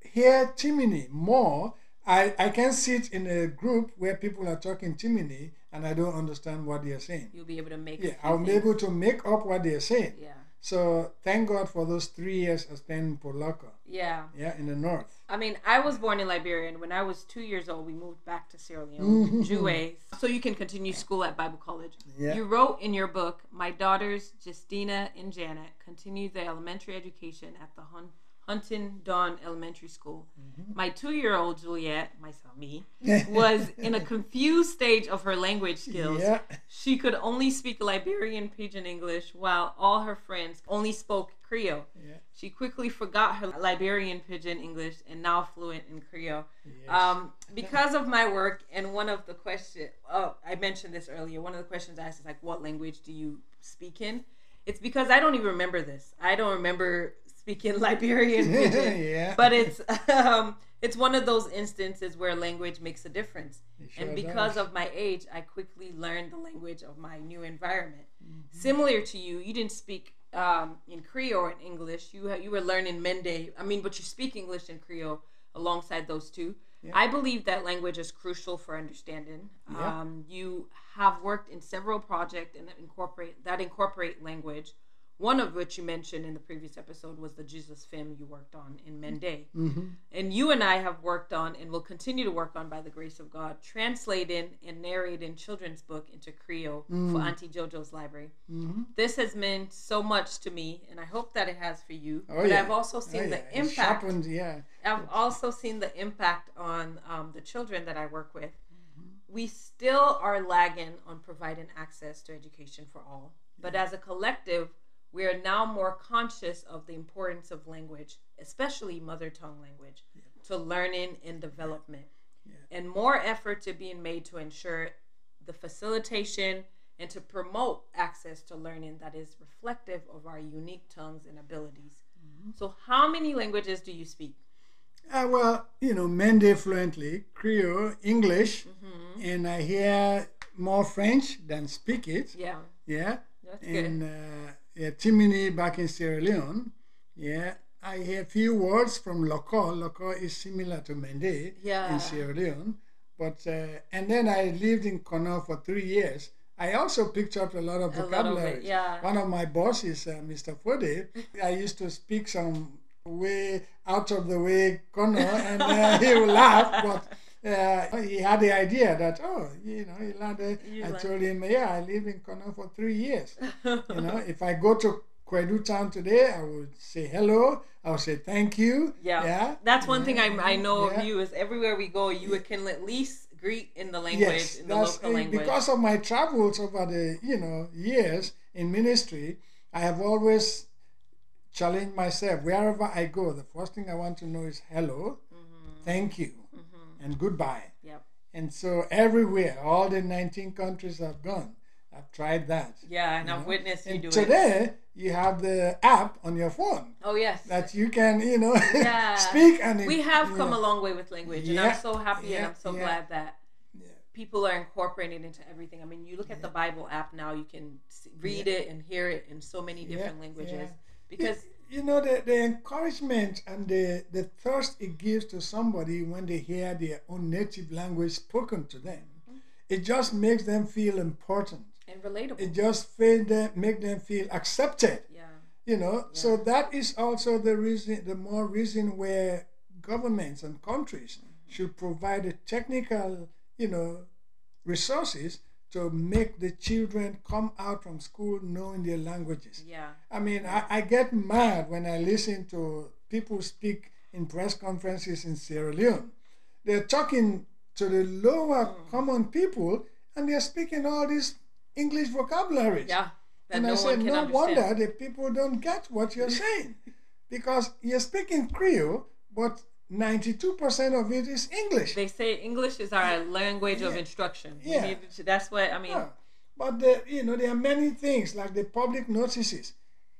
hear Timini more. I, I can sit in a group where people are talking Timini and I don't understand what they are saying. You'll be able to make. Yeah, I'll be able to make up what they are saying. Yeah. So thank God for those three years I spent in Loko, Yeah. yeah, in the north. I mean, I was born in Liberia, and when I was two years old, we moved back to Sierra Leone, mm-hmm. Jue, so you can continue school at Bible College. Yeah. You wrote in your book, "My daughters, Justina and Janet, continue their elementary education at the Hun- Huntington Dawn Elementary School. Mm-hmm. My two year old Juliet, my son, me, *laughs* was in a confused stage of her language skills. Yeah. She could only speak Liberian Pidgin English while all her friends only spoke Creole. Yeah. She quickly forgot her Liberian Pidgin English and now fluent in Creole. Yes. Um, because of my work, and one of the questions, oh, I mentioned this earlier, one of the questions I asked is like, what language do you speak in? It's because I don't even remember this. I don't remember speaking *laughs* Liberian *laughs* pidgin. yeah. But it's um, it's one of those instances where language makes a difference. Sure and because does. of my age, I quickly learned the language of my new environment. Mm-hmm. Similar to you, you didn't speak um, in Creole or in English. You you were learning Mende. I mean, but you speak English and Creole alongside those two. Yeah. I believe that language is crucial for understanding. Yeah. Um, you have worked in several projects and incorporate that incorporate language one of which you mentioned in the previous episode was the Jesus film you worked on in Mende. Mm-hmm. And you and I have worked on and will continue to work on by the grace of God, translating and narrating children's book into Creole mm-hmm. for Auntie Jojo's library. Mm-hmm. This has meant so much to me, and I hope that it has for you. Oh, but yeah. I've also seen oh, the yeah. impact. Sharpened, yeah. I've also seen the impact on um, the children that I work with. Mm-hmm. We still are lagging on providing access to education for all. But as a collective, we are now more conscious of the importance of language, especially mother tongue language, yeah. to learning and development. Yeah. And more efforts are being made to ensure the facilitation and to promote access to learning that is reflective of our unique tongues and abilities. Mm-hmm. So, how many languages do you speak? Uh, well, you know, Mende fluently, Creole, English, mm-hmm. and I hear more French than speak it. Yeah. Yeah. That's and, good. Uh, yeah, Timini back in Sierra Leone. Yeah, I hear few words from Loko. Loko is similar to Mende yeah. in Sierra Leone. But uh, and then I lived in Kono for three years. I also picked up a lot of vocabulary. Yeah. One of my bosses, uh, Mr. Fode, I used to speak some way out of the way Kono, and uh, he would laugh. But uh, he had the idea that oh you know he landed you I told him yeah I live in Kono for three years. *laughs* You know if I go to Koidu town today I would say hello I would say thank you. Yeah. Yeah. That's one yeah. thing I, I know yeah. of you is everywhere we go you can at least greet in the language yes, in the local language. Because of my travels over the you know years in ministry I have always challenged myself wherever I go the first thing I want to know is hello mm-hmm. thank you and goodbye. Yep. And so everywhere, all the 19 countries I've gone, I've tried that. Yeah, and I've know? witnessed you and do today, it. you have the app on your phone. Oh yes. That you can, you know, *laughs* yeah. speak and we have come know. a long way with language, yeah. and I'm so happy yeah. and I'm so glad that people are incorporating it into everything. I mean, you look at the Bible app now; you can read it and hear it in so many different languages because you know the, the encouragement and the, the thirst it gives to somebody when they hear their own native language spoken to them mm-hmm. it just makes them feel important and relatable it just feel them, make them feel accepted yeah you know yeah. so that is also the reason the more reason where governments and countries mm-hmm. should provide the technical you know resources to make the children come out from school knowing their languages. Yeah. I mean, I, I get mad when I listen to people speak in press conferences in Sierra Leone. They're talking to the lower mm. common people and they're speaking all these English vocabularies. Yeah. And no I said, no understand. wonder the people don't get what you're saying. because you're speaking Creole, but 92% of it is English. They say English is our language yeah. of instruction. Yeah. To, that's what I mean. Yeah. But the, you know there are many things like the public notices.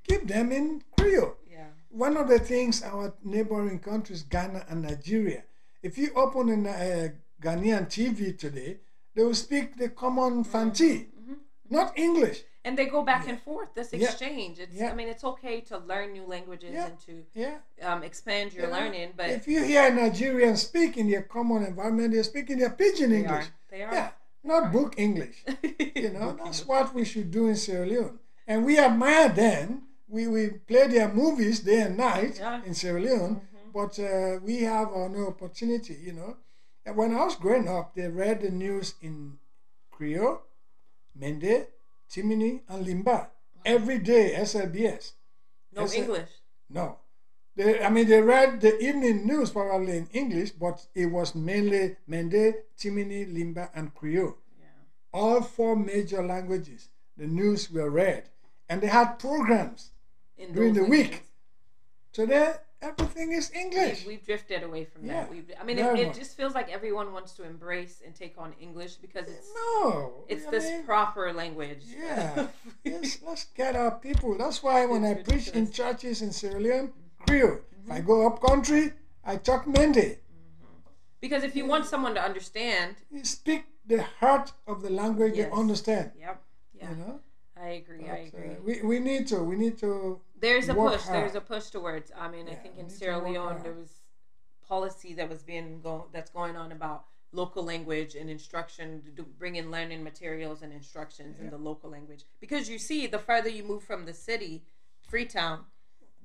Keep them in Creole. Yeah. One of the things our neighboring countries, Ghana and Nigeria, if you open a uh, Ghanaian TV today, they will speak the common Fanti, mm-hmm. not English and they go back yeah. and forth this exchange yeah. it's yeah. i mean it's okay to learn new languages and to yeah. um, expand your learning but if you hear nigerians speak in their common environment they're speaking their pidgin they english are. they are yeah not book english *laughs* you know that's what we should do in sierra leone and we admire them we, we play their movies day and night in sierra leone mm-hmm. but uh, we have uh, no opportunity you know and when i was growing up they read the news in creole mende Timini, and Limba. Every day, SLBS. No SL- English. No. They, I mean, they read the evening news probably in English, but it was mainly Mende, Timini, Limba, and Creole. Yeah. All four major languages. The news were read, and they had programs In during the those week. Today, everything is English. We've, we've drifted away from Yeah, that. We've, I mean, it, it just feels like everyone wants to embrace and take on English because it's no, it's I this mean, proper language. Yeah, *laughs* yes, let's get our people. That's why when I It's preach in churches in Sierra Leone, Creole. If I go up country, I talk Mende. because if you want someone to understand, You speak the heart of the language Yes. they understand. yep, yeah, You know, I agree. I But, uh, agree. we, we need to. We need to. There's a push. hard. There's a push towards. I mean, I think in Sierra Leone hard. there was policy that was being go that's going on about local language and instruction to bring in learning materials and instructions in the local language because you see the further you move from the city freetown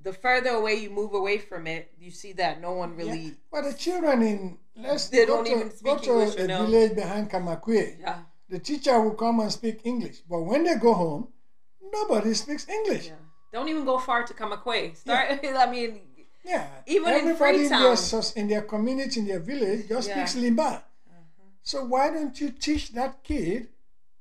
the further away you move away from it you see that no one really Yeah. But the children in let's They go don't to, even speak to English, you a know. village behind Kamakwe. yeah The teacher will come and speak English, but when they go home, nobody speaks English. yeah don't even go far to Kamakwe. Start. *laughs* I mean, Yeah. Even in everybody in, their, Freetown. in their community, in their village, just Yeah. speaks Limba. So why don't you teach that kid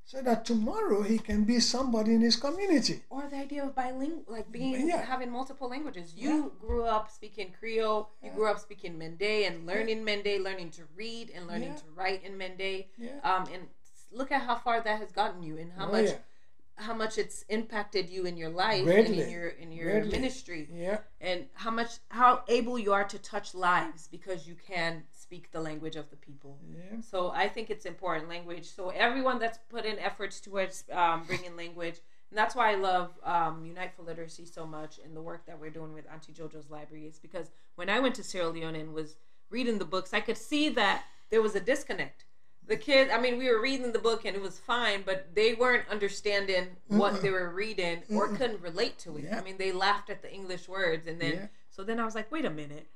so that tomorrow he can be somebody in his community? or the idea of bilingual, like being Yeah. having multiple languages. You grew up speaking Creole. You grew up speaking Mende and learning Mende, learning to read and learning Yeah. to write in Mende. Yeah. Um, and look at how far that has gotten you, and how Oh, much yeah. How much it's impacted you in your life and in your in your ministry, Yeah. and how much how able you are to touch lives because you can speak the language of the people. Yeah. So I think it's important language. So everyone that's put in efforts towards um, bringing language, and that's why I love um, Unite for Literacy so much and the work that we're doing with Auntie JoJo's library is because when I went to Sierra Leone and was reading the books, I could see that there was a disconnect. The kids, I mean, we were reading the book and it was fine, but they weren't understanding what they were reading or couldn't relate to it. Yeah. I mean, they laughed at the English words, and then Yeah. so then I was like, wait a minute.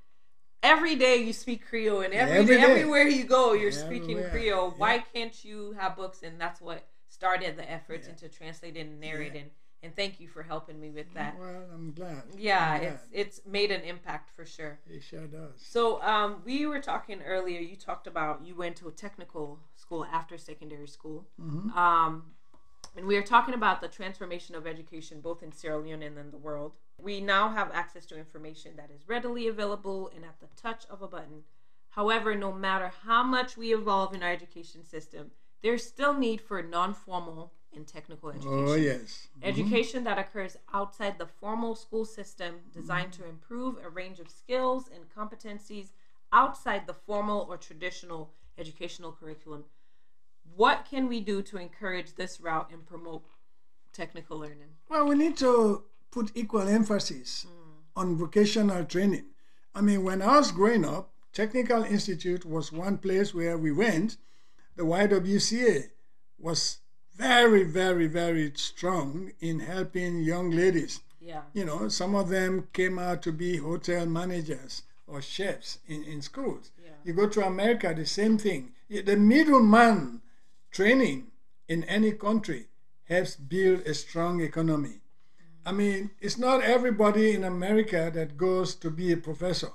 Every day you speak Creole, and every Every day, day. everywhere you go, you're speaking Everywhere. Creole. Why can't you have books? And that's what started the efforts Yeah. into translating and narrating. And thank you for helping me with that. Well, I'm glad. Yeah, I'm it's glad. it's made an impact for sure. It sure does. So um, we were talking earlier. You talked about you went to a technical school after secondary school, Mhm. um, and we are talking about the transformation of education both in Sierra Leone and in the world. We now have access to information that is readily available and at the touch of a button. However, no matter how much we evolve in our education system, there's still need for non-formal and technical oh, education. Oh yes. Mm-hmm. Education that occurs outside the formal school system designed to improve a range of skills and competencies outside the formal or traditional educational curriculum. What can we do to encourage this route and promote technical learning? Well, we need to put equal emphasis mm. on vocational training. I mean, when I was growing up, Technical Institute was one place where we went. The YWCA was very, very, very strong in helping young ladies. Yeah. You know, some of them came out to be hotel managers or chefs in, in schools. Yeah. You go to America, the same thing. The middleman training in any country helps build a strong economy. I mean, it's not everybody in America that goes to be a professor,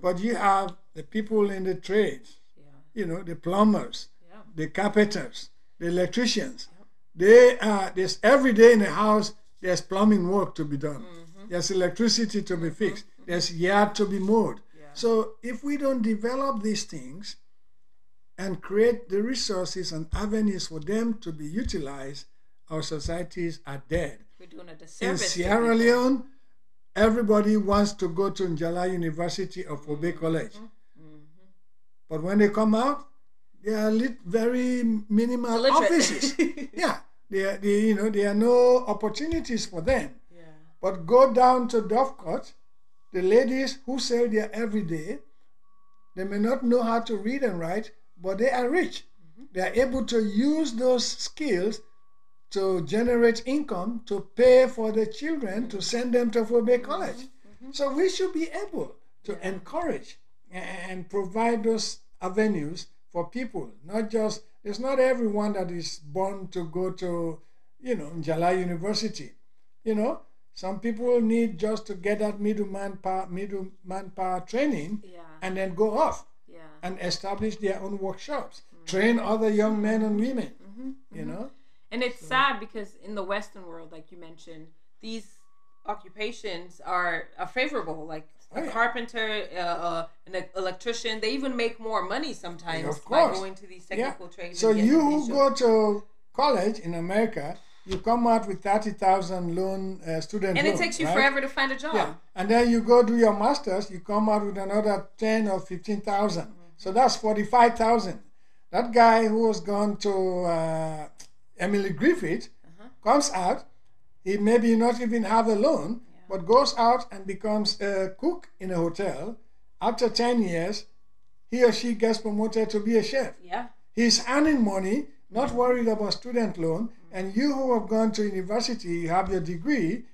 but you have the people in the trades, Yeah. you know, the plumbers, Yeah. the carpenters, the electricians. They are there's every day in the house there's plumbing work to be done. Mm-hmm. There's electricity to be mm-hmm. fixed. There's yard to be mowed. Yeah. So if we don't develop these things and create the resources and avenues for them to be utilized, our societies are dead. We're doing a In disservice. to Sierra. Leone, everybody wants to go to Njala University or Fourah Bay College. Mm-hmm. mm-hmm. But when they come out, they are lit very minimal Illiterate. offices. *laughs* yeah, they, are, they, you know, there are no opportunities for them. Yeah. But go down to Dovecourt, the ladies who sell there every day, they may not know how to read and write, but they are rich. Mm-hmm. They are able to use those skills to generate income to pay for the children to mm-hmm. send them to Fourah Bay mm-hmm. College. So we should be able to encourage and provide those avenues for people. Not just it's not everyone that is born to go to, you know, Njala University. You know, Some people need just to get that middle manpower, middle manpower training, Yeah. and then go off Yeah. and establish their own workshops, train other young men and women. Mm-hmm. You know, And it's sad because in the Western world, like you mentioned, these occupations are, are favorable. Like a yeah. carpenter, uh, uh, an electrician, they even make more money sometimes by going to these yeah. technical trades. So you go to college in America, you come out with thirty thousand loan uh, student and it loan, takes you right? forever to find a job. Yeah, and then you go do your masters, you come out with another ten or fifteen thousand. So that's forty-five thousand. That guy who was gone to uh, Emily Griffith comes out. He maybe not even have a loan, but goes out and becomes a cook in a hotel. After ten years, he or she gets promoted to be a chef. Yeah. He's earning money, not mm. worried about student loan. Mm. And you who have gone to university, you have your degree,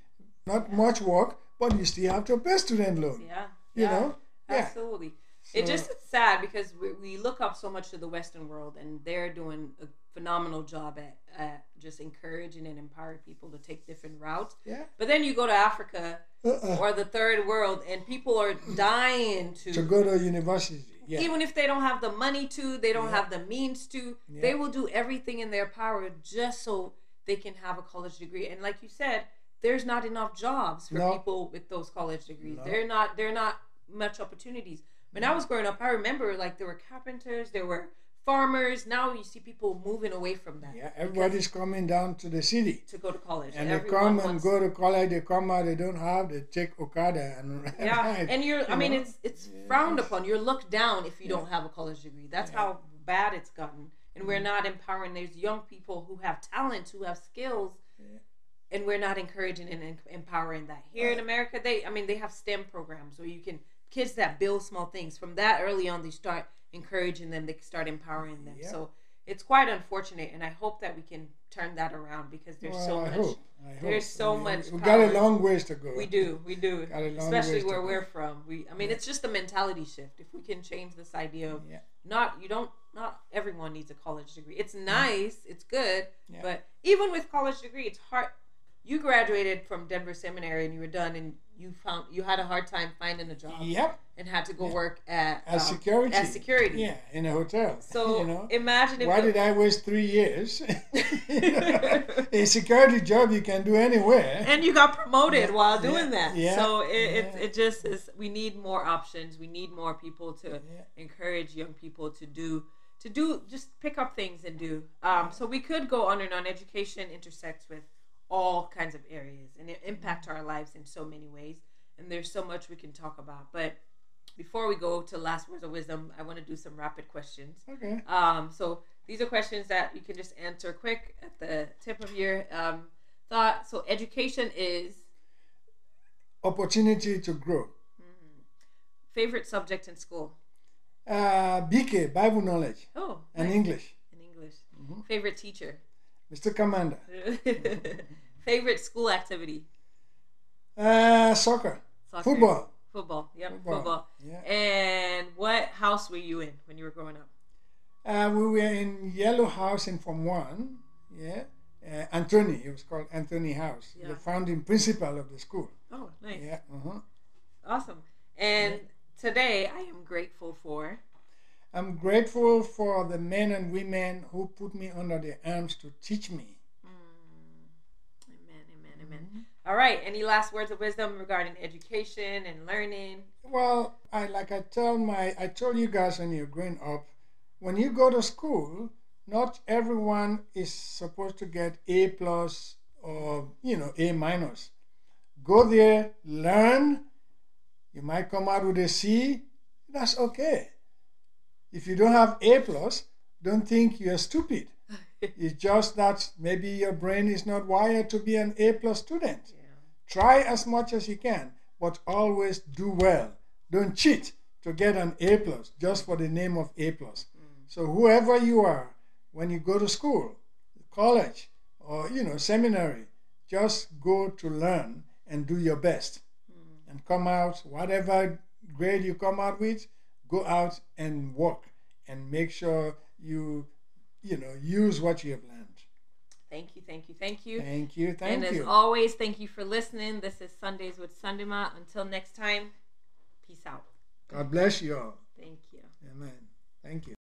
not much work, but you still have to pay student loan. Yeah. You yeah. know? Yeah. Absolutely. It just it's sad because we, we look up so much to the Western world and they're doing a phenomenal job at, at just encouraging and empowering people to take different routes. Yeah. But then you go to Africa Uh-uh. or the third world and people are dying to, To go to university. Yeah. even if they don't have the money to, they don't Yeah. have the means to, they will do everything in their power just so they can have a college degree. And like you said, there's not enough jobs for No. people with those college degrees. No. They're not they're not much opportunities. When I was growing up, I remember like there were carpenters, there were farmers. Now you see people moving away from that yeah, everybody's coming down to the city. to go to college. And they come and go to college, they come out, they don't have, they take Okada and *laughs* Yeah, ride. and you're. I you mean, know? it's it's frowned upon. You're looked down if you don't have a college degree. That's how bad it's gotten. And Mm. we're not empowering. There's young people who have talent, who have skills, and we're not encouraging and empowering that. Here in America, they. I mean, they have STEM programs where you can kids that build small things from that early on. They start encouraging them. They start empowering them. Yeah. So it's quite unfortunate, and I hope that we can turn that around because there's Well, so I much. hope. I hope. there's so We- much We've got a long ways to go. We do, we do. Got a long Especially where we're from. We I mean it's just a mentality shift. If we can change this idea of Yeah. not you don't not everyone needs a college degree. It's nice, it's good, Yeah. but even with college degree, it's hard you graduated from Denver Seminary and you were done and you found you had a hard time finding a job Yep. and had to go work at As um, security. As security. Yeah, in a hotel. *laughs* So you know. imagine if Why did I waste three years? *laughs* *laughs* a security job you can do anywhere. and you got promoted Yeah, while doing yeah, that. yeah, so it, it, it just is. We need more options. We need more people to Yeah. encourage young people to do to do just pick up things and do. Um, so we could go on and on. Education intersects with all kinds of areas and it impacts our lives in so many ways. And there's so much we can talk about. But before we go to last words of wisdom, I want to do some rapid questions. Okay. Um, so these are questions that you can just answer quick at the tip of your um, thought. So education is Opportunity to grow. favorite subject in school. Uh, BK, Bible knowledge Oh, and nice. English. in English. Favorite teacher. Mr. Kamanda. *laughs* *laughs* favorite school activity. Uh, soccer. Soccer. Football. Football. Yep. Football. Football. Yeah. And what house were you in when you were growing up? Uh, we were in Yellow House in Form 1. Yeah. Uh, Anthony, it was called Anthony House, Yeah. the founding principal of the school. Oh, nice. Yeah. Uh-huh. Awesome. And today I am grateful for. I'm grateful for the men and women who put me under their arms to teach me. Amen, amen, amen. All right. Any last words of wisdom regarding education and learning? Well, I like I tell my I told you guys when you're growing up, when you go to school, not everyone is supposed to get A plus or you know A minus. Go there, learn. You might come out with a C. That's okay. If you don't have A plus, don't think you're stupid. *laughs* it's just that maybe your brain is not wired to be an A plus student. Yeah. Try as much as you can, but always do well. Don't cheat to get an A plus just for the name of A plus. Mm. So whoever you are, when you go to school, college, or you know seminary, just go to learn and do your best, mm. and come out whatever grade you come out with, go out and work and make sure you you know, use what you have learned. Thank you, thank you, thank you. Thank you, thank and you. And as always, thank you for listening. This is Sundays with Sundama. Until next time, peace out. God bless you all. Thank you. Amen. Thank you.